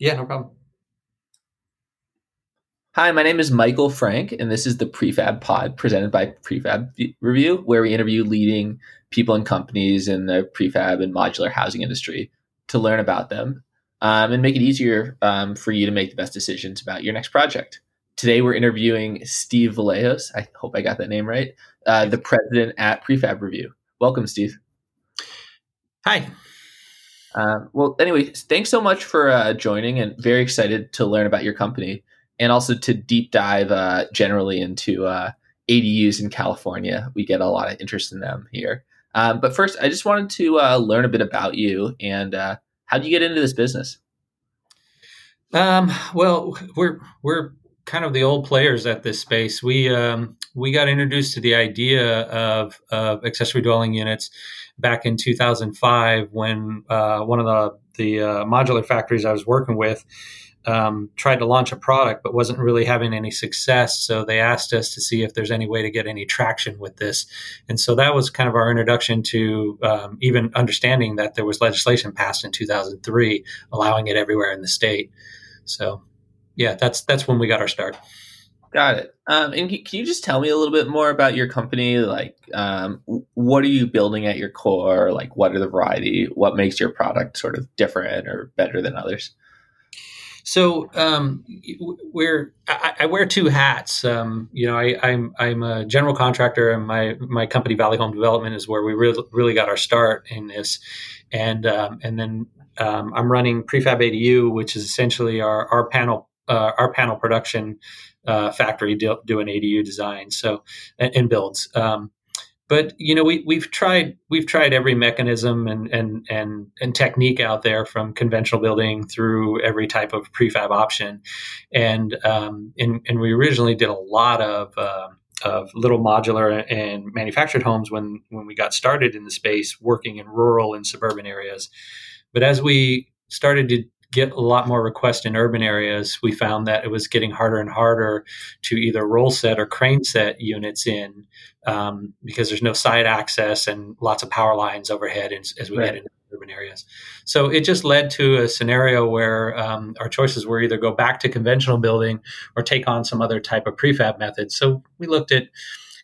Yeah, no problem. Hi, my name is Michael Frank, and this is the Prefab Pod presented by Prefab Review, where we interview leading people and companies in the prefab and modular housing industry to learn about them um, and make it easier um, for you to make the best decisions about your next project. Today, we're interviewing Steve Vallejos. I hope I got that name right, uh, the president at Prefab Review. Welcome, Steve. Hi. Uh, well, anyway, thanks so much for uh, joining, and very excited to learn about your company and also to deep dive uh, generally into uh, ADUs in California. We get a lot of interest in them here. Um, but first, I just wanted to uh, learn a bit about you and uh, how do you get into this business? Um, well, we're we're kind of the old players at this space. We um, we got introduced to the idea of, of accessory dwelling units back in 2005 when uh, one of the the uh, modular factories I was working with um, tried to launch a product but wasn't really having any success. So they asked us to see if there's any way to get any traction with this. And so that was kind of our introduction to um, even understanding that there was legislation passed in 2003 allowing it everywhere in the state. So yeah, that's that's when we got our start. Got it. Um, and can you just tell me a little bit more about your company? Like, um, what are you building at your core? Like, what are the variety? What makes your product sort of different or better than others? So um, we're I, I, wear two hats. Um, you know, I, am I'm, I'm a general contractor, and my my company Valley Home Development is where we really really got our start in this, and um, and then um, I'm running Prefab ADU, which is essentially our our panel uh, our panel production uh, factory do, doing ADU design so and, and builds. Um, but you know we we've tried we've tried every mechanism and and and and technique out there from conventional building through every type of prefab option, and um, and, and we originally did a lot of. Uh, of little modular and manufactured homes when when we got started in the space working in rural and suburban areas but as we started to get a lot more requests in urban areas, we found that it was getting harder and harder to either roll set or crane set units in um, because there's no side access and lots of power lines overhead as, as we right. get into urban areas. So it just led to a scenario where um, our choices were either go back to conventional building or take on some other type of prefab method. So we looked at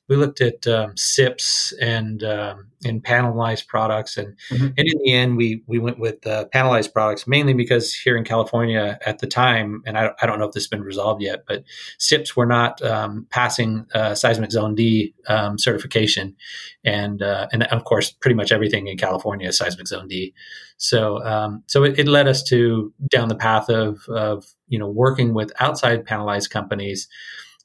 we looked at um, SIPs and um, and panelized products, and mm-hmm. and in the end, we we went with uh, panelized products mainly because here in California at the time, and I, I don't know if this has been resolved yet, but SIPs were not um, passing uh, seismic zone D um, certification, and uh, and of course, pretty much everything in California is seismic zone D. So um, so it, it led us to down the path of of you know working with outside panelized companies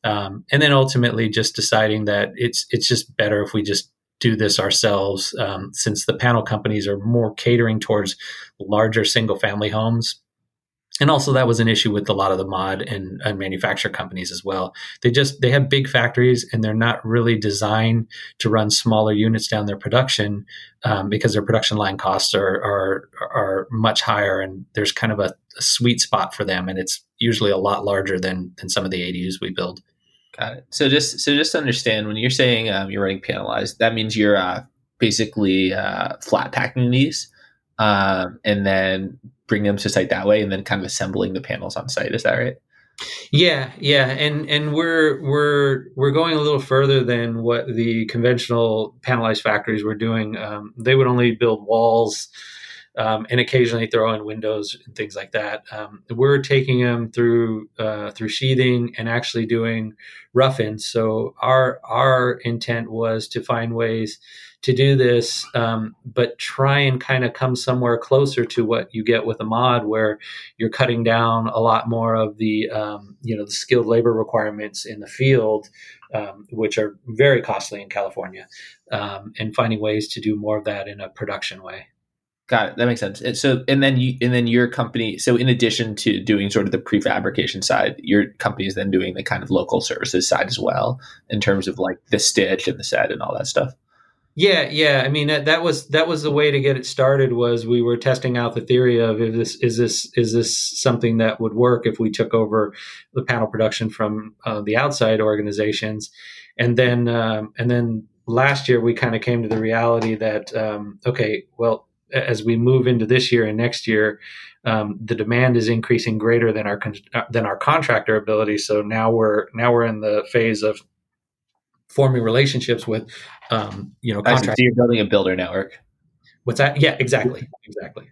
um, and then ultimately just deciding that it's it's just better if we just do this ourselves. Um, since the panel companies are more catering towards larger single family homes. And also that was an issue with a lot of the mod and, and manufacturer companies as well. They just they have big factories and they're not really designed to run smaller units down their production um, because their production line costs are, are are much higher and there's kind of a, a sweet spot for them and it's usually a lot larger than than some of the adus we build Got it. So just so just understand, when you're saying um, you're running panelized, that means you're uh, basically uh, flat packing these, um, and then bring them to site that way, and then kind of assembling the panels on site. Is that right? Yeah, yeah, and and we're we're we're going a little further than what the conventional panelized factories were doing. Um, they would only build walls um, and occasionally throw in windows and things like that. Um, we're taking them through uh, through sheathing and actually doing rough-ins. So our our intent was to find ways to do this, um, but try and kind of come somewhere closer to what you get with a mod, where you're cutting down a lot more of the um, you know the skilled labor requirements in the field. Um, which are very costly in California, um, and finding ways to do more of that in a production way. Got it. That makes sense. And so, and then you, and then your company. So, in addition to doing sort of the prefabrication side, your company is then doing the kind of local services side as well, in terms of like the stitch and the set and all that stuff. Yeah, yeah. I mean, that, that was that was the way to get it started. Was we were testing out the theory of is this is this is this something that would work if we took over the panel production from uh, the outside organizations, and then um, and then last year we kind of came to the reality that um, okay, well as we move into this year and next year, um, the demand is increasing greater than our con- uh, than our contractor ability. So now we're now we're in the phase of forming relationships with um, you know contractors. So you're building a builder network. What's that? Yeah, exactly, exactly.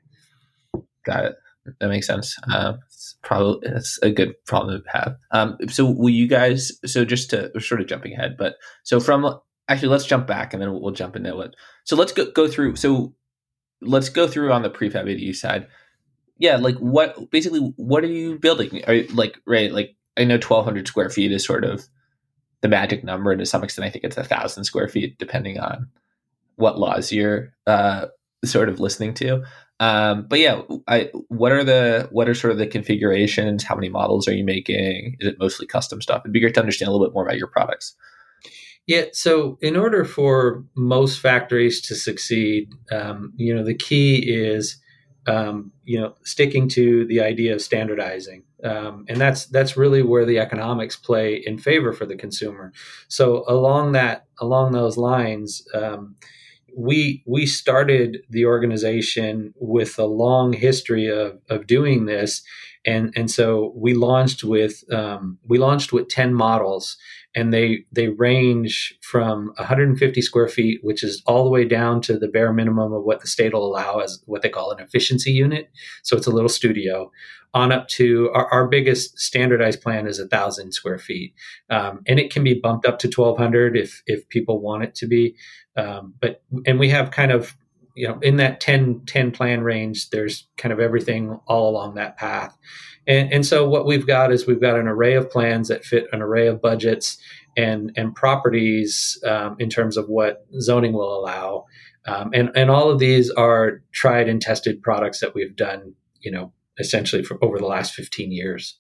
Got it. That makes sense. Uh, it's probably it's a good problem to have. Um, so will you guys? So just to we're sort of jumping ahead, but so from actually let's jump back and then we'll, we'll jump into what. So let's go go through. So let's go through on the prefab ADU side. Yeah, like what basically what are you building? Are you, like right? Like I know twelve hundred square feet is sort of the magic number, and to some extent, I think it's a thousand square feet, depending on what laws you're uh, sort of listening to. Um, but yeah, I, what are the what are sort of the configurations? How many models are you making? Is it mostly custom stuff? It'd be great to understand a little bit more about your products. Yeah, so in order for most factories to succeed, um, you know, the key is um, you know sticking to the idea of standardizing, um, and that's that's really where the economics play in favor for the consumer. So along that along those lines um, we we started the organization with a long history of, of doing this. And and so we launched with um, we launched with 10 models and they they range from 150 square feet which is all the way down to the bare minimum of what the state will allow as what they call an efficiency unit. So it's a little studio on up to our, our biggest standardized plan is a thousand square feet. Um, and it can be bumped up to 1200 if if people want it to be. Um, but and we have kind of you know in that 10 10 plan range there's kind of everything all along that path and, and so what we've got is we've got an array of plans that fit an array of budgets and and properties um, in terms of what zoning will allow um, and and all of these are tried and tested products that we've done you know essentially for over the last 15 years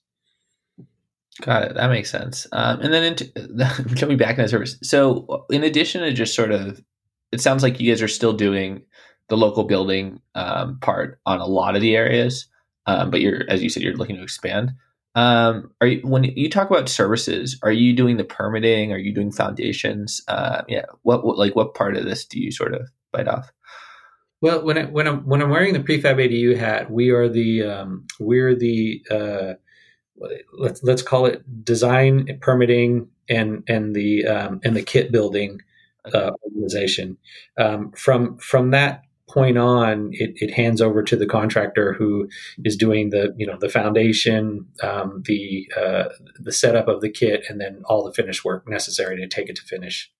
Got it. That makes sense. Um, and then into, jumping back into service. So, in addition to just sort of, it sounds like you guys are still doing the local building um, part on a lot of the areas, um, but you're, as you said, you're looking to expand. Um, are you when you talk about services? Are you doing the permitting? Are you doing foundations? Uh, yeah. What, what like what part of this do you sort of bite off? Well, when I, when I'm when I'm wearing the prefab ADU hat, we are the um, we're the uh, let's let's call it design permitting and and the um, and the kit building uh, organization. Um, from from that point on, it, it, hands over to the contractor who is doing the you know the foundation, um, the uh, the setup of the kit, and then all the finished work necessary to take it to finish.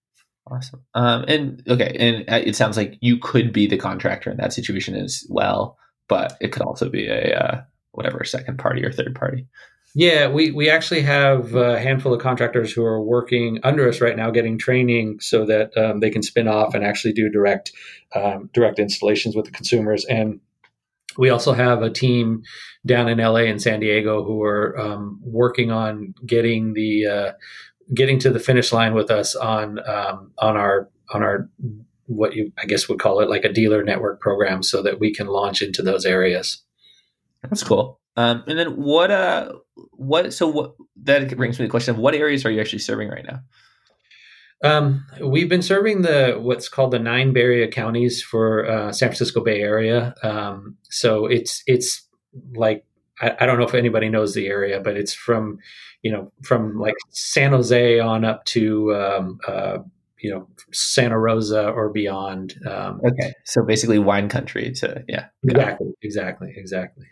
Awesome. Um, and okay, and uh, it sounds like you could be the contractor in that situation as well, but it could also be a uh, whatever second party or third party. Yeah, we, we actually have a handful of contractors who are working under us right now, getting training so that um, they can spin off and actually do direct um, direct installations with the consumers. And we also have a team down in LA and San Diego who are um, working on getting the uh, getting to the finish line with us on um, on our on our what you I guess would call it like a dealer network program, so that we can launch into those areas. That's cool. Um, and then what uh what so what that brings me to the question of what areas are you actually serving right now? Um, we've been serving the what's called the nine Bay Area counties for uh, San Francisco Bay Area. Um, so it's it's like I, I, don't know if anybody knows the area, but it's from you know from like San Jose on up to um, uh, you know Santa Rosa or beyond. Um, okay, so basically wine country. To yeah, exactly, exactly, exactly.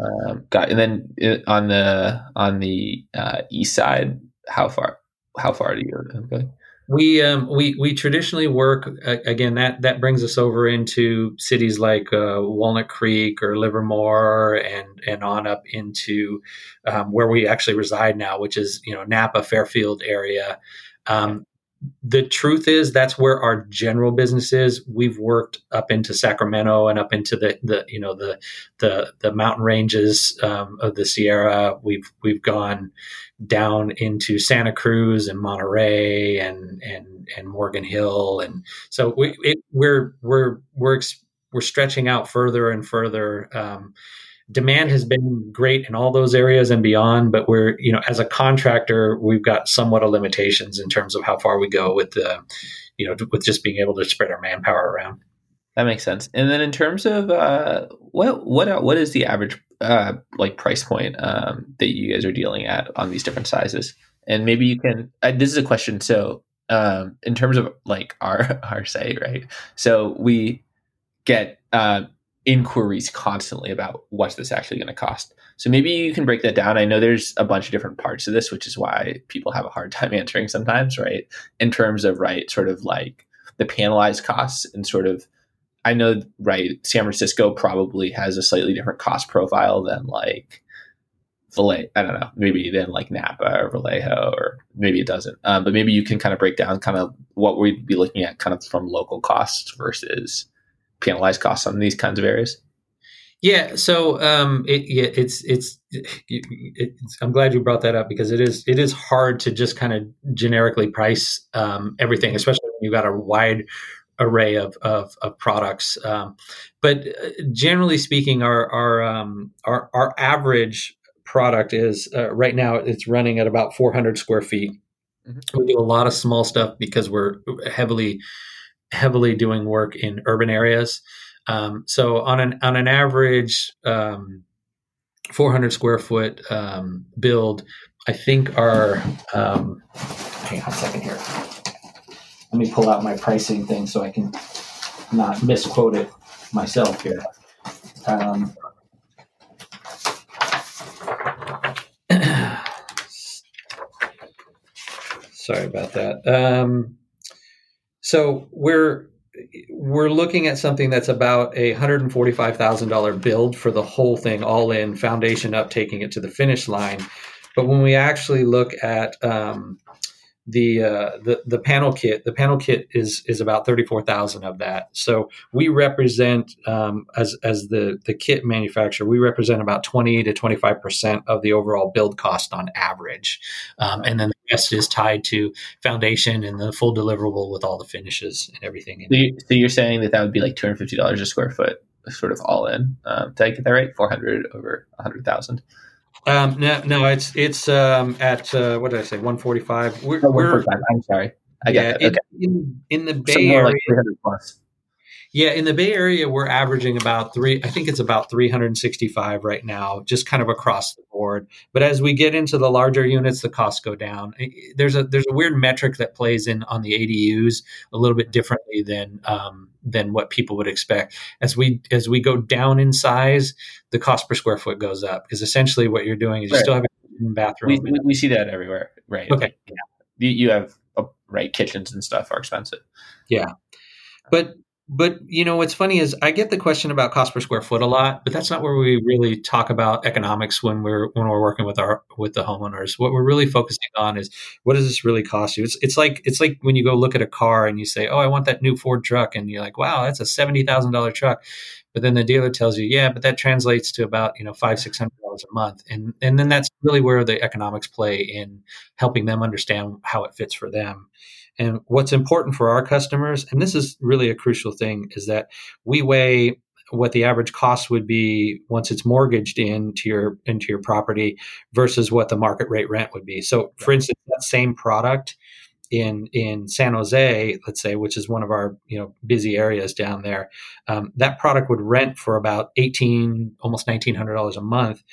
Um, got and then it, on the on the uh, east side, how far how far do you go? We um, we we traditionally work uh, again. That that brings us over into cities like uh, Walnut Creek or Livermore, and and on up into um, where we actually reside now, which is you know Napa Fairfield area. Um, the truth is that's where our general business is. We've worked up into sacramento and up into the, the you know the the the mountain ranges um, of the sierra. We've we've gone down into santa cruz and monterey and and and morgan hill. And so we it, we're we're we're we're stretching out further and further um, demand has been great in all those areas and beyond but we're you know as a contractor we've got somewhat of limitations in terms of how far we go with the you know with just being able to spread our manpower around That makes sense. And then in terms of uh, what what what is the average uh, like price point um, that you guys are dealing at on these different sizes? And maybe you can. Uh, this is a question. So um, in terms of like our our site, right? So we get uh, inquiries constantly about what's this actually going to cost. So maybe you can break that down. I know there's a bunch of different parts of this, which is why people have a hard time answering sometimes, right? In terms of right, sort of like the panelized costs and sort of I know, right, San Francisco probably has a slightly different cost profile than like Vallejo. I don't know, maybe than like Napa or Vallejo, or maybe it doesn't. Um, but maybe you can kind of break down kind of what we'd be looking at kind of from local costs versus panelized costs on these kinds of areas. Yeah, so um, it, yeah, it's, it's it's I'm glad you brought that up because it is it is hard to just kind of generically price um, everything, especially when you've got a wide array of, of, of products. Um, but uh, generally speaking, our our, um, our, our average product is uh, right now it's running at about 400 square feet. Mm-hmm. We do a lot of small stuff because we're heavily heavily doing work in urban areas. Um, so on an on an average um, 400 square foot um, build, I think our um, hang on a second here let me pull out my pricing thing so I can not misquote it myself here. Um, sorry about that. So we're we're looking at something that's about a hundred and forty five thousand dollar build for the whole thing, all in foundation up, taking it to the finish line. But when we actually look at um, the uh, the the panel kit. The panel kit is is about thirty four thousand of that. So we represent um, as as the the kit manufacturer, we represent about twenty to twenty five percent of the overall build cost on average, um, and then the rest is tied to foundation and the full deliverable with all the finishes and everything. So, you, so you're saying that that would be like two hundred fifty dollars a square foot, sort of all in. Um, did I get that right? Four hundred over a hundred thousand. Um, no, no, it's it's um, at uh, what did I say? One forty five. We're, oh, we're I'm sorry. I yeah, okay. in, in, the Bay Area. Like plus. Yeah, in the Bay Area, we're averaging about three. I think it's about 365 right now, just kind of across the board. But as we get into the larger units, the costs go down. There's a there's a weird metric that plays in on the ADUs a little bit differently than um, than what people would expect. As we as we go down in size, the cost per square foot goes up because essentially what you're doing is you still have a bathroom. We, we, see that everywhere, right? Okay, yeah. you, you have uh, right kitchens and stuff are expensive. Yeah, but but you know what's funny is I get the question about cost per square foot a lot, but that's not where we really talk about economics when we're when we're working with our with the homeowners. What we're really focusing on is what does this really cost you? It's it's like it's like when you go look at a car and you say, "Oh, I want that new Ford truck," and you're like, "Wow, that's a seventy thousand dollar truck," but then the dealer tells you, "Yeah, but that translates to about you know five six hundred dollars a month," and and then that's really where the economics play in helping them understand how it fits for them. And what's important for our customers, and this is really a crucial thing, is that we weigh what the average cost would be once it's mortgaged into your into your property versus what the market rate rent would be. So, for instance, that same product in in San Jose, let's say, which is one of our you know busy areas down there, um, that product would rent for about eighteen, almost nineteen hundred dollars a month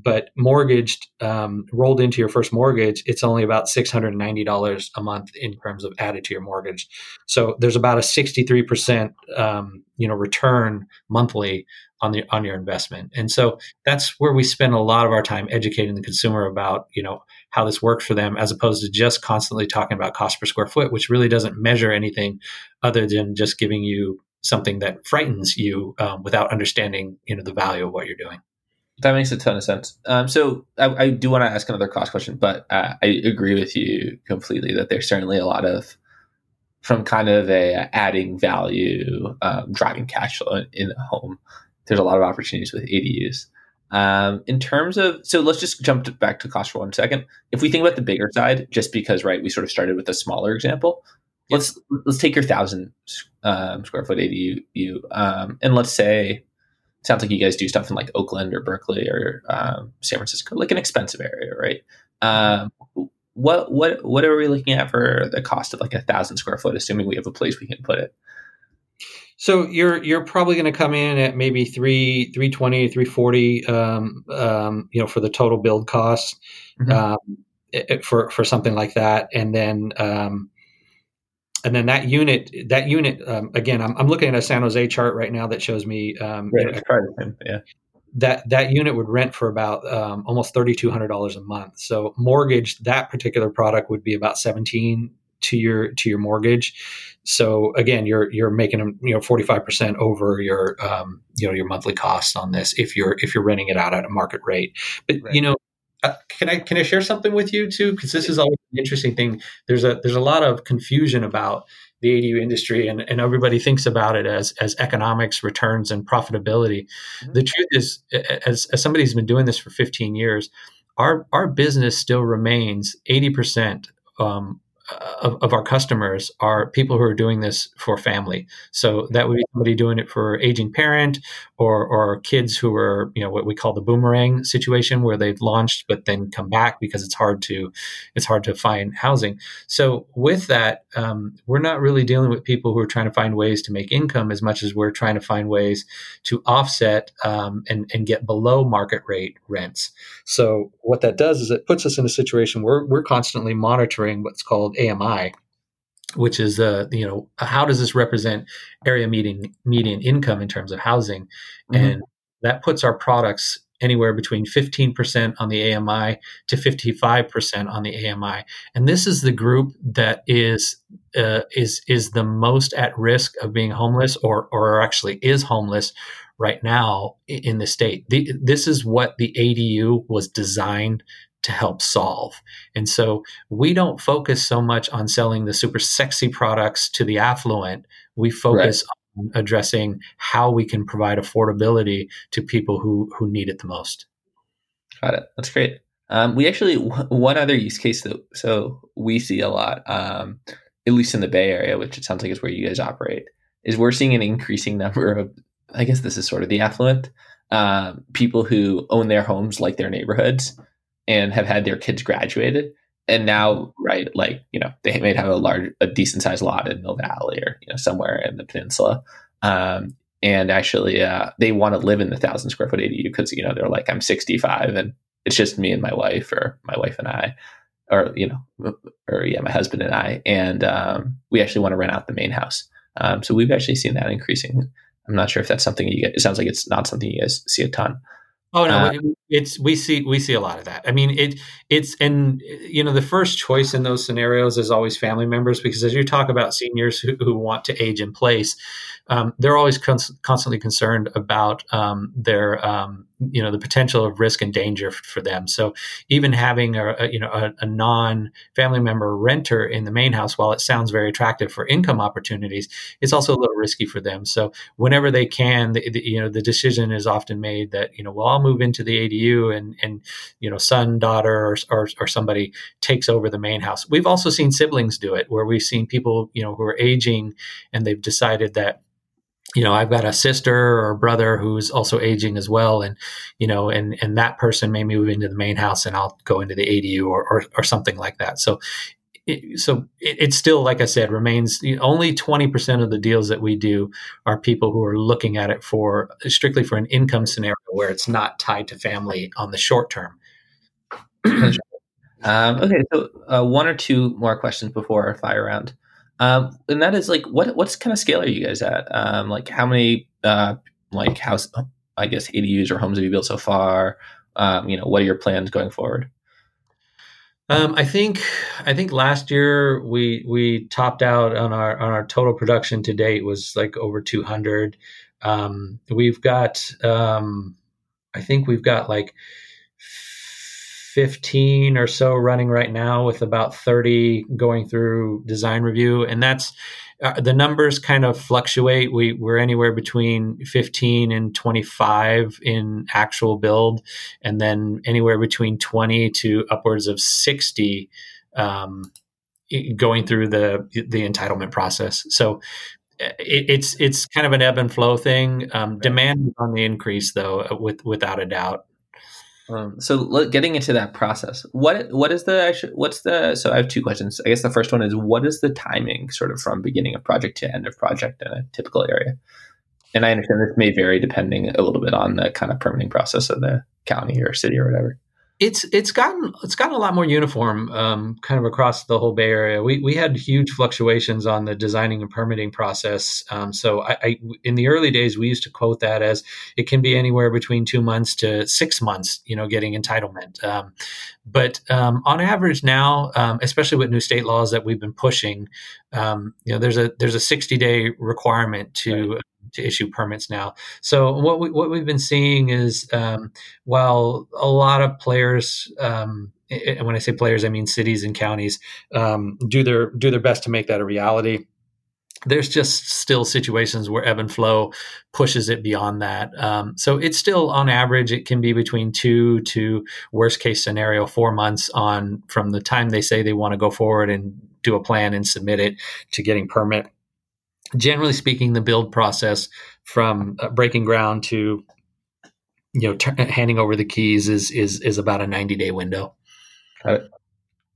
but mortgaged um, rolled into your first mortgage it's only about $690 a month in terms of added to your mortgage. So there's about a 63% um, you know return monthly on the on your investment. And so that's where we spend a lot of our time educating the consumer about you know how this works for them as opposed to just constantly talking about cost per square foot which really doesn't measure anything other than just giving you something that frightens you um, without understanding you know the value of what you're doing that makes a ton of sense. Um, so I, I, do want to ask another cost question, but uh, I agree with you completely that there's certainly a lot of from kind of a uh, adding value, um, driving cash flow in, in, the home. There's a lot of opportunities with ADUs. Um, in terms of, so let's just jump back to cost for one second. If we think about the bigger side, just because right, we sort of started with a smaller example. Let's let's take your thousand um, square foot ADU, um, and let's say sounds like you guys do stuff in like Oakland or Berkeley or um, San Francisco, like an expensive area, right? Um, what what what are we looking at for the cost of like a thousand square foot, assuming we have a place we can put it? So you're you're probably going to come in at maybe three three twenty three forty, um, um, you know, for the total build cost mm-hmm. um, it, for for something like that, and then um, and then that unit that unit um, again, I'm, I'm looking at a San Jose chart right now that shows me um, right, you know, yeah that that unit would rent for about um, almost thirty two hundred dollars a month. So mortgage that particular product would be about seventeen to your to your mortgage. So again, you're you're making them you know forty five percent over your um, you know your monthly costs on this if you're if you're renting it out at a market rate. But right. you know, uh, can I can I share something with you too? Because this is always an interesting thing. There's a there's a lot of confusion about the ADU industry, and, and everybody thinks about it as as economics, returns, and profitability. Mm-hmm. The truth is, as, as somebody who's been doing this for 15 years, our our business still remains 80 percent um, of, of, our customers are people who are doing this for family. So that would be somebody doing it for aging parent or, or kids who are, you know, what we call the boomerang situation where they've launched but then come back because it's hard to, it's hard to find housing. So with that, um, we're not really dealing with people who are trying to find ways to make income as much as we're trying to find ways to offset um, and, and get below market rate rents. So what that does is it puts us in a situation where we're constantly monitoring what's called AMI, which is uh, you know how does this represent area median median income in terms of housing, mm-hmm. and that puts our products anywhere between 15% on the AMI to 55% on the AMI. And this is the group that is uh, is is the most at risk of being homeless or or actually is homeless right now in the state. The, this is what the ADU was designed to help solve. And so we don't focus so much on selling the super sexy products to the affluent. We focus right. on addressing how we can provide affordability to people who who need it the most. Got it. That's great. Um, we actually one other use case that so we see a lot, um, at least in the Bay Area, which it sounds like is where you guys operate, is we're seeing an increasing number of. I guess this is sort of the affluent uh, people who own their homes like their neighborhoods and have had their kids graduated. And now right like you know they may have a large a decent sized lot in mill valley or you know somewhere in the peninsula. Um, and actually uh, they want to live in the thousand square foot adu because you know they're like i'm 65 and it's just me and my wife or my wife and i or you know or yeah my husband and i. And um, we actually want to rent out the main house. Um, so we've actually seen that increasing. I'm not sure if that's something you get it sounds like it's not something you guys see a ton Oh no, uh, it's we see we see a lot of that. I mean, it it's and you know the first choice in those scenarios is always family members because as you talk about seniors who, who want to age in place, um, they're always cons- constantly concerned about um, their um, you know the potential of risk and danger for them. So even having a, a you know a, a, non-family member renter in the main house, while it sounds very attractive for income opportunities, it's also a little risky for them. So whenever they can, the, the, you know the decision is often made that you know well I'll move into the ADU and and you know son daughter or, or, or somebody takes over the main house. We've also seen siblings do it where we've seen people you know who are aging and they've decided that you know i've got a sister or a brother who's also aging as well and you know and and that person may move into the main house and i'll go into the adu or or, or something like that. So it, so it, still like i said remains only 20% of the deals that we do are people who are looking at it for strictly for an income scenario where it's not tied to family on the short term. Um, okay so uh, one or two more questions before our fire round um, and that is like, what what's kind of scale are you guys at? Um, like how many uh, like house, I guess ADUs or homes have you built so far? Um, you know, what are your plans going forward? Um, I think I think last year we we topped out on our on our total production to date was like over 200. Um, we've got um, I think we've got like 15 or so running right now with about 30 going through design review. And that's uh, the numbers kind of fluctuate. We, we're anywhere between 15 and 25 in actual build and then anywhere between 20 to upwards of 60 um, going through the the entitlement process. So uh, it, it's it's kind of an ebb and flow thing. Um, demand is on the increase though with, without a doubt Um, so getting into that process, what what is the what's the so I have two questions. I guess the first one is what is the timing sort of from beginning of project to end of project in a typical area? And I understand this may vary depending a little bit on the kind of permitting process of the county or city or whatever it's it's gotten it's gotten a lot more uniform um, kind of across the whole Bay Area. We we had huge fluctuations on the designing and permitting process. Um, so I, I, in the early days we used to quote that as it can be anywhere between two months to six months. You know, getting entitlement. Um, but um, on average now, um, especially with new state laws that we've been pushing, um, you know, there's a there's a 60 day requirement to right to issue permits now. So what we what we've been seeing is um, while a lot of players. Um, and when I say players, I mean cities and counties um, do their do their best to make that a reality there's just still situations where ebb and flow pushes it beyond that. Um, so it's still on average, it can be between two to worst case scenario, four months on from the time they say they want to go forward and do a plan and submit it to getting permit generally speaking, the build process from uh, breaking ground to you know t- handing over the keys is is is about a 90 day window.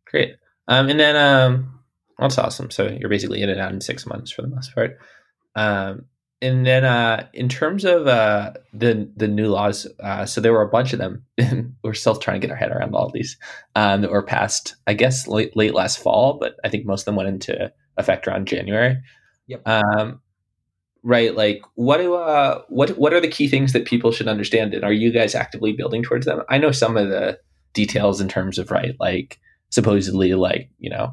Great. Um, and then um, that's awesome. So you're basically in and out in six months for the most part. Um, and then uh, in terms of uh, the the new laws, uh, so there were a bunch of them. we're still trying to get our head around all these um, that were passed. I guess late late last fall, but I think most of them went into effect around January. Yep. Um, right. Like, what do uh, what what are the key things that people should understand, and are you guys actively building towards them? I know some of the details in terms of right, like supposedly, like you know,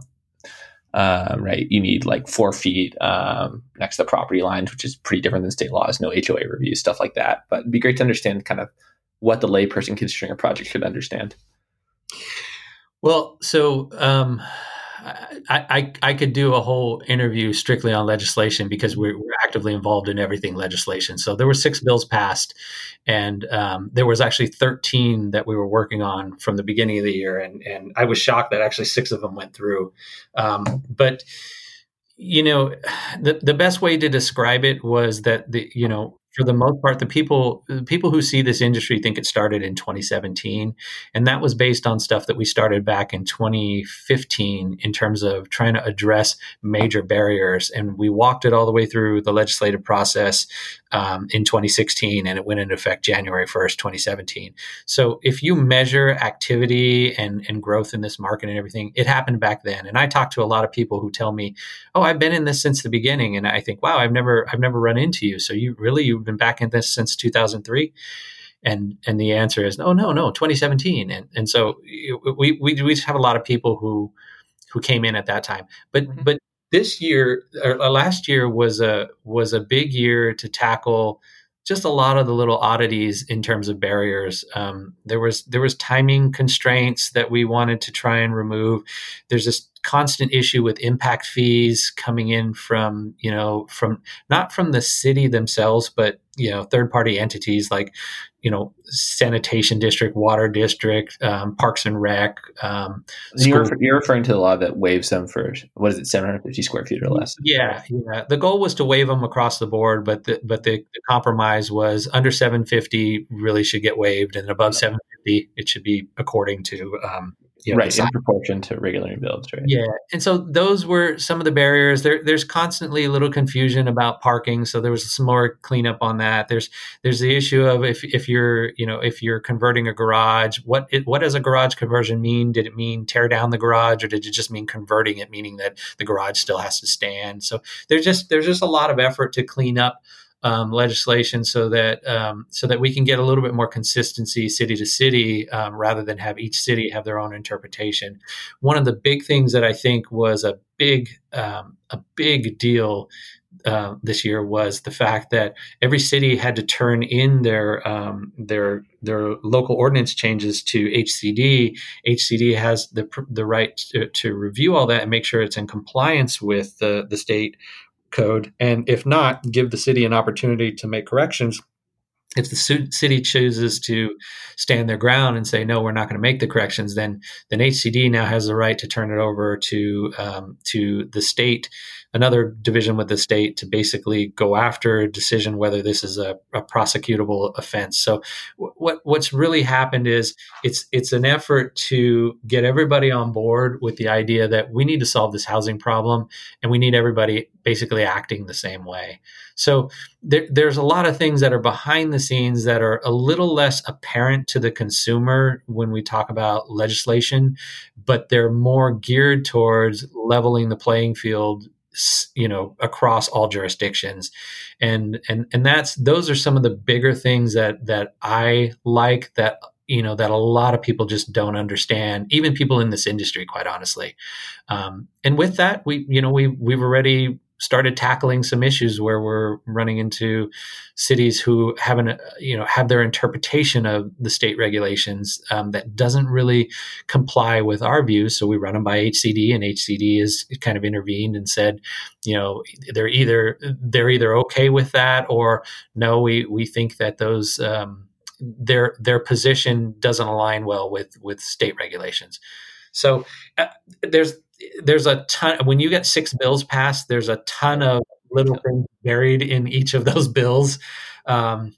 um, right, you need like four feet um, next to the property lines, which is pretty different than state laws. No HOA reviews, stuff like that. But it'd be great to understand kind of what the layperson considering a project should understand. Well, so um, I, I, could do a whole interview strictly on legislation because we're, we're, actively involved in everything legislation. So there were six bills passed, and um, there was actually 13 that we were working on from the beginning of the year, and and I was shocked that actually six of them went through. Um, but you know, the the best way to describe it was that the you know for the most part, the people the people who see this industry think it started in 2017, and that was based on stuff that we started back in 2015 in terms of trying to address major barriers, and we walked it all the way through the legislative process um, in 2016, and it went into effect January 1st, 2017. So if you measure activity and and growth in this market and everything, it happened back then. And I talk to a lot of people who tell me, "Oh, I've been in this since the beginning," and I think, "Wow, I've never I've never run into you. So you really you been back in this since 2003 and and the answer is no no no 2017 and and so we we, we just have a lot of people who who came in at that time. But mm-hmm. but this year or uh, last year was a was a big year to tackle just a lot of the little oddities in terms of barriers. Um, there was there was timing constraints that we wanted to try and remove. There's this constant issue with impact fees coming in from you know from not from the city themselves, but you know third party entities like you know sanitation district water district um, parks and rec um, you're, you're, referring to the law that waives them for what is it 750 square feet or less? Yeah yeah. The goal was to waive them across the board but the but the, the compromise was under 750 really should get waived and above 750 it should be according to um, you know, right in proportion to regular builds right? Yeah and so those were some of the barriers. There there's constantly a little confusion about parking so there was some more cleanup on that. There's there's the issue of if if you're you know if you're converting a garage what it, what does a garage conversion mean? Did it mean tear down the garage or did it just mean converting it meaning that the garage still has to stand? So there's just there's just a lot of effort to clean up um, legislation so that um, so that we can get a little bit more consistency city to city um, rather than have each city have their own interpretation. One of the big things that I think was a big um, a big deal uh, this year was the fact that every city had to turn in their um, their their local ordinance changes to HCD. HCD has the the right to, to, review all that and make sure it's in compliance with the the state code, and if not, give the city an opportunity to make corrections. If the city chooses to stand their ground and say no, we're not going to make the corrections, then then HCD now has the right to turn it over to um, to the state another division with the state to basically go after a decision whether this is a, a prosecutable offense. So w- what what's really happened is it's it's an effort to get everybody on board with the idea that we need to solve this housing problem and we need everybody basically acting the same way. So there, there's a lot of things that are behind the scenes that are a little less apparent to the consumer when we talk about legislation, but they're more geared towards leveling the playing field you know across all jurisdictions. And and and that's those are some of the bigger things that that i like that you know that a lot of people just don't understand even people in this industry quite honestly. Um, and with that we you know we we've already started tackling some issues where we're running into cities who haven't, you know, have their interpretation of the state regulations um, that doesn't really comply with our views. So we run them by HCD, and HCD has kind of intervened and said, you know, they're either they're either okay with that or no, we we think that those um, their their position doesn't align well with with state regulations. So uh, there's there's a ton when you get six bills passed there's a ton of little things buried in each of those bills. Um,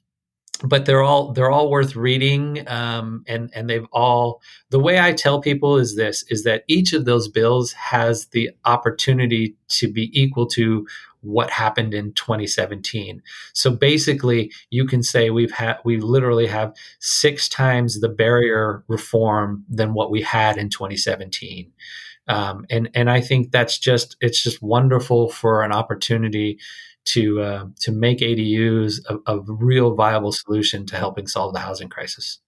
but they're all they're all worth reading um, and and they've all the way i tell people is this is that each of those bills has the opportunity to be equal to what happened in 2017 so basically you can say we've had we literally have six times the barrier reform than what we had in 2017 um, and and I think that's just it's just wonderful for an opportunity to uh, to make ADUs a, a, real viable solution to helping solve the housing crisis.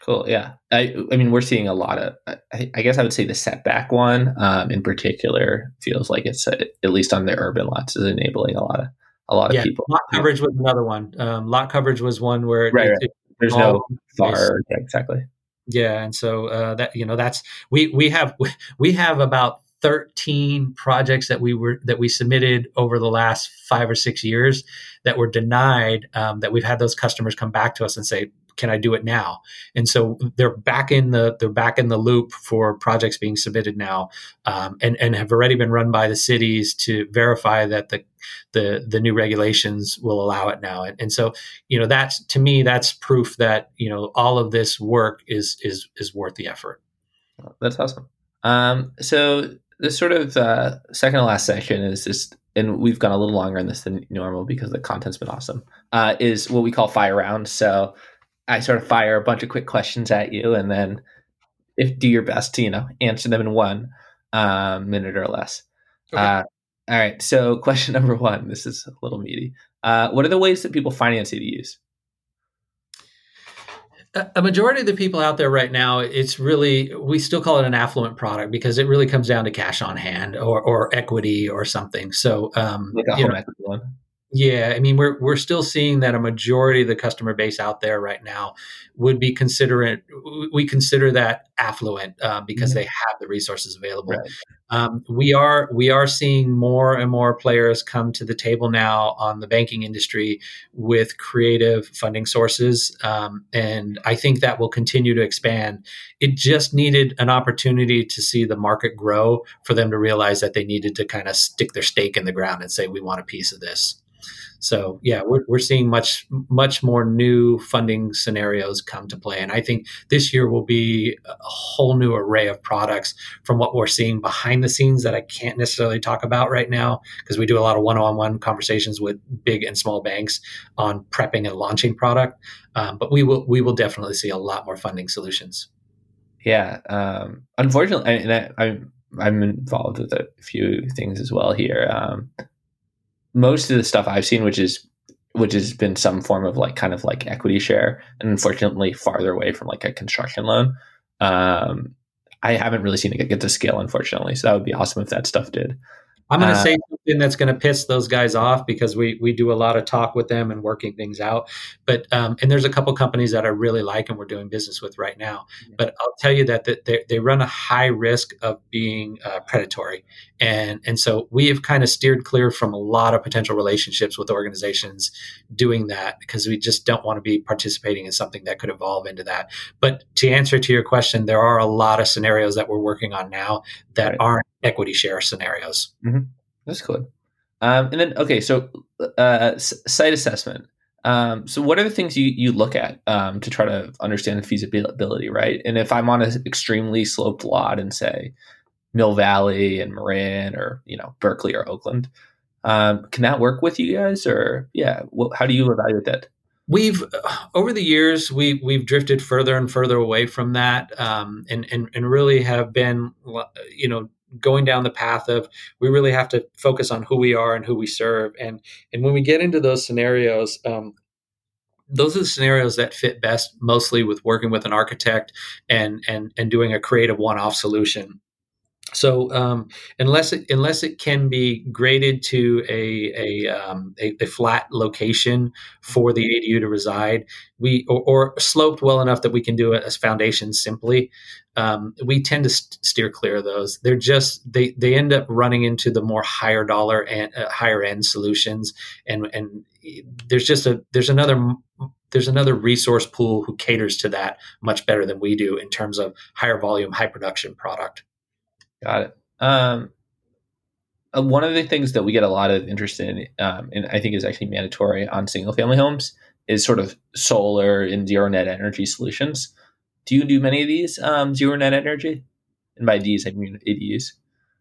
Cool. Yeah. I I mean, we're seeing a lot of. I, I guess I would say the setback one um, in particular feels like it's a, uh, at least on the urban lots is enabling a lot of a lot of yeah, people. Lot coverage was another one. Um, lot coverage was one where right, it, right. It, there's no far yeah, exactly yeah, and so uh, that you know that's we we have we have about 13 projects that we were that we submitted over the last five or six years that were denied um, that we've had those customers come back to us and say can I do it now? And so they're back in the they're back in the loop for projects being submitted now, um, and and have already been run by the cities to verify that the the the new regulations will allow it now. And, and so you know that's to me that's proof that you know all of this work is is is worth the effort. That's awesome. Um, so this sort of uh, second to last section is just and we've gone a little longer on this than normal because the content's been awesome, uh, is what we call fire round. So I sort of fire a bunch of quick questions at you, and then if do your best to you know answer them in one uh, minute or less. Okay. Uh, all right. So question number one. This is a little meaty. Uh, what are the ways that people finance ADUs? a majority of the people out there right now, it's really we still call it an affluent product because it really comes down to cash on hand or, or equity or something. So, um, like a home know, equity loan. Yeah, I mean we're we're still seeing that a majority of the customer base out there right now would be considering we consider that affluent uh, because mm-hmm. they have the resources available. Right. Um, we are we are seeing more and more players come to the table now on the banking industry with creative funding sources, um, and I think that will continue to expand. It just needed an opportunity to see the market grow for them to realize that they needed to kind of stick their stake in the ground and say we want a piece of this. So yeah, we're, we're seeing much much more new funding scenarios come to play, and I think this year will be a whole new array of products from what we're seeing behind the scenes that I can't necessarily talk about right now because we do a lot of one-on-one conversations with big and small banks on prepping and launching product. Um, but we will we will definitely see a lot more funding solutions. Yeah, um, unfortunately, and I, I'm I'm involved with a few things as well here. Um, most of the stuff I've seen, which is which has been some form of like kind of like equity share, and unfortunately farther away from like a construction loan. Um, I haven't really seen it get to scale, unfortunately. So that would be awesome if that stuff did. I'm going to uh, say something that's going to piss those guys off because we we do a lot of talk with them and working things out. But um, and there's a couple companies that I really like and we're doing business with right now. But I'll tell you that, that they, they run a high risk of being uh, predatory, and and so we have kind of steered clear from a lot of potential relationships with organizations doing that because we just don't want to be participating in something that could evolve into that. But to answer to your question, there are a lot of scenarios that we're working on now that right. aren't equity share scenarios. Mm-hmm. That's cool. Um, and then, okay, so uh, site assessment. Um, so, what are the things you, you look at um, to try to understand the feasibility, right? And if I'm on an extremely sloped lot in, say, Mill Valley and Marin or, you know, Berkeley or Oakland, um, can that work with you guys? Or, yeah, well, how do you evaluate that? We've over the years we we've drifted further and further away from that, um, and and and really have been you know going down the path of we really have to focus on who we are and who we serve. And and when we get into those scenarios um, those are the scenarios that fit best mostly with working with an architect and and and doing a creative one-off solution so um, unless it unless it can be graded to a a, um, a, a flat location for the ADU to reside, we or, or, sloped well enough that we can do it as foundation simply, um, we tend to st- steer clear of those. They're just they they end up running into the more higher dollar and uh, higher end solutions, and and there's just a there's another there's another resource pool who caters to that much better than we do in terms of higher volume, high production product. Got it. Um, uh, one of the things that we get a lot of interest in, um, and I think is actually mandatory on single family homes, is sort of solar and zero net energy solutions. Do you do many of these um, zero net energy? And by these, I mean ADUs.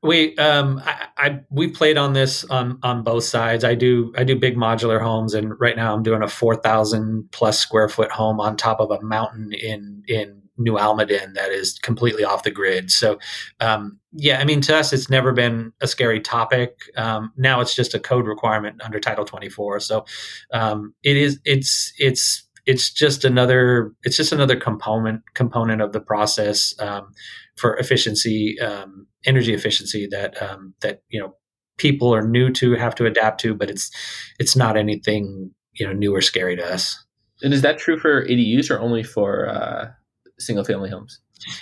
We um, I, I we played on this on on both sides. I do I do big modular homes, and right now I'm doing a four thousand plus square foot home on top of a mountain in in New Almaden that is completely off the grid. So, um, yeah, I mean, to us, it's never been a scary topic. Um, now it's just a code requirement under Title 24. So, um, it is. It's it's it's just another it's just another component component of the process um, for efficiency, um, energy efficiency that um, that you know people are new to have to adapt to, but it's it's not anything you know new or scary to us. And is that true for ADUs or only for uh, single family homes.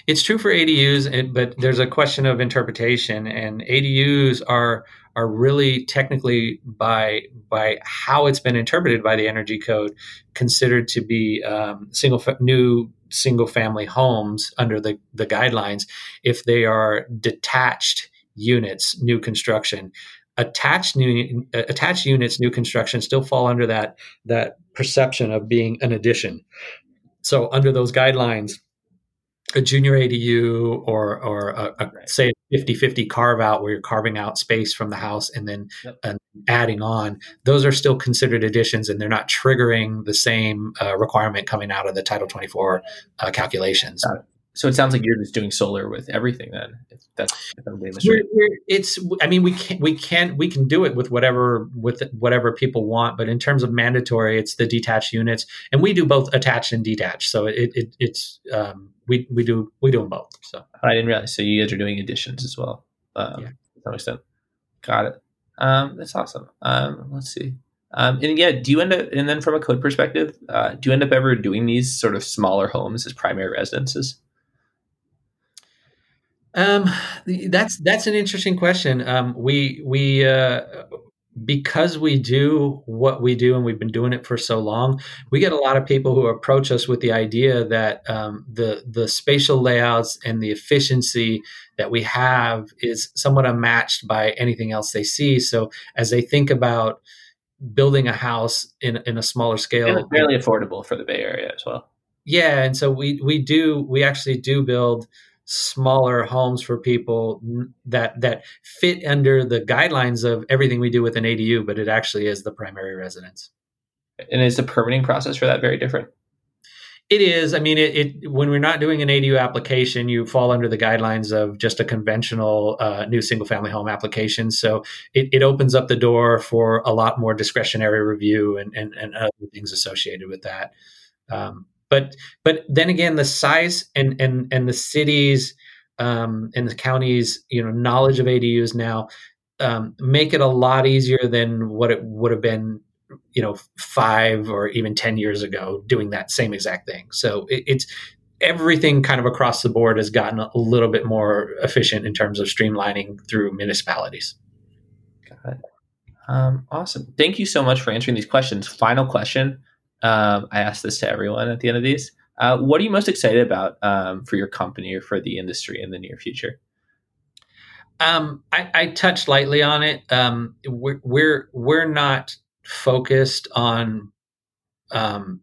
It's true for ADUs, but there's a question of interpretation, and ADUs are are really technically by by how it's been interpreted by the Energy Code considered to be um, single fa- new single family homes under the the guidelines if they are detached units, new construction. Attached new attached units, new construction still fall under that that perception of being an addition. So under those guidelines, a junior ADU or or a, a right. say 50-50 carve out where you're carving out space from the house and then yep. adding on those are still considered additions and they're not triggering the same uh, requirement coming out of the title 24 uh, calculations so it sounds like you're just doing solar with everything then. If that's if I'm it's. I mean, we can we can we can do it with whatever with whatever people want, but in terms of mandatory, it's the detached units, and we do both attached and detached. So it, it it's um, we we do we do them both. So I didn't realize. So you guys are doing additions as well. Um, yeah. To some extent. Got it. Um, that's awesome. Um, let's see. Um, and yeah, do you end up, and then from a code perspective, uh, do you end up ever doing these sort of smaller homes as primary residences? Um, that's that's an interesting question. Um, we we uh, because we do what we do and we've been doing it for so long, we get a lot of people who approach us with the idea that um, the the spatial layouts and the efficiency that we have is somewhat unmatched by anything else they see. So as they think about building a house in in a smaller scale, and fairly affordable for the Bay Area as well. Yeah, and so we we do we actually do build smaller homes for people that that fit under the guidelines of everything we do with an ADU, but it actually is the primary residence. And is the permitting process for that very different? It is. I mean, it, it, when we're not doing an ADU application, you fall under the guidelines of just a conventional uh, new single family home application. So it, it, opens up the door for a lot more discretionary review and, and, and other things associated with that. Um, but but then again, the size and and and the cities um, and the counties, you know, knowledge of ADUs now um, make it a lot easier than what it would have been, you know, five or even ten years ago doing that same exact thing. So it, it's everything kind of across the board has gotten a little bit more efficient in terms of streamlining through municipalities. Got it. Um, awesome. Thank you so much for answering these questions. Final question. Um, I ask this to everyone at the end of these. Uh, what are you most excited about um, for your company or for the industry in the near future? Um, I, I, touched lightly on it. Um, we're, we're, we're not focused on, um,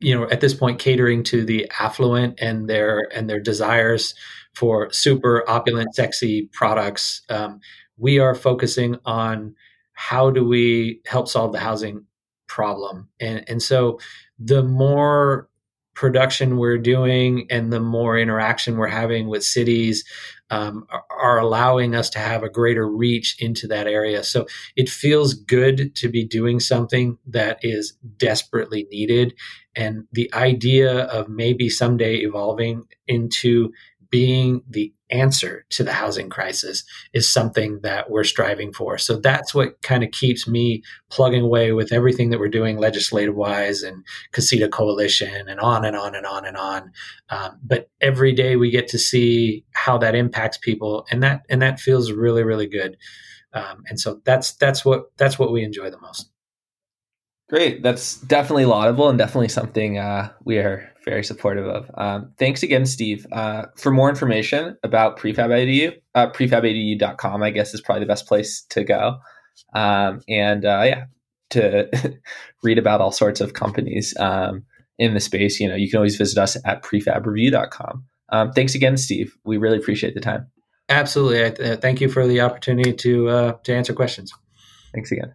you know, at this point, catering to the affluent and their and their desires for super opulent, sexy products. Um, we are focusing on how do we help solve the housing problem, and and so the more production we're doing and the more interaction we're having with cities um, are allowing us to have a greater reach into that area. So it feels good to be doing something that is desperately needed. And the idea of maybe someday evolving into being the answer to the housing crisis is something that we're striving for. So that's what kind of keeps me plugging away with everything that we're doing legislative wise and Casita Coalition and on and on and on and on. Um, but every day we get to see how that impacts people, and that and that feels really really good. Um, and so that's that's what that's what we enjoy the most. Great. That's definitely laudable and definitely something uh, we are very supportive of. Um, thanks again, Steve. Uh, for more information about Prefab ADU, uh, prefabadu.com, I guess, is probably the best place to go. Um, and uh, yeah, to read about all sorts of companies um, in the space, you know, you can always visit us at prefabreview.com. Um, thanks again, Steve. We really appreciate the time. Absolutely. I, th- thank you for the opportunity to uh, to answer questions. Thanks again.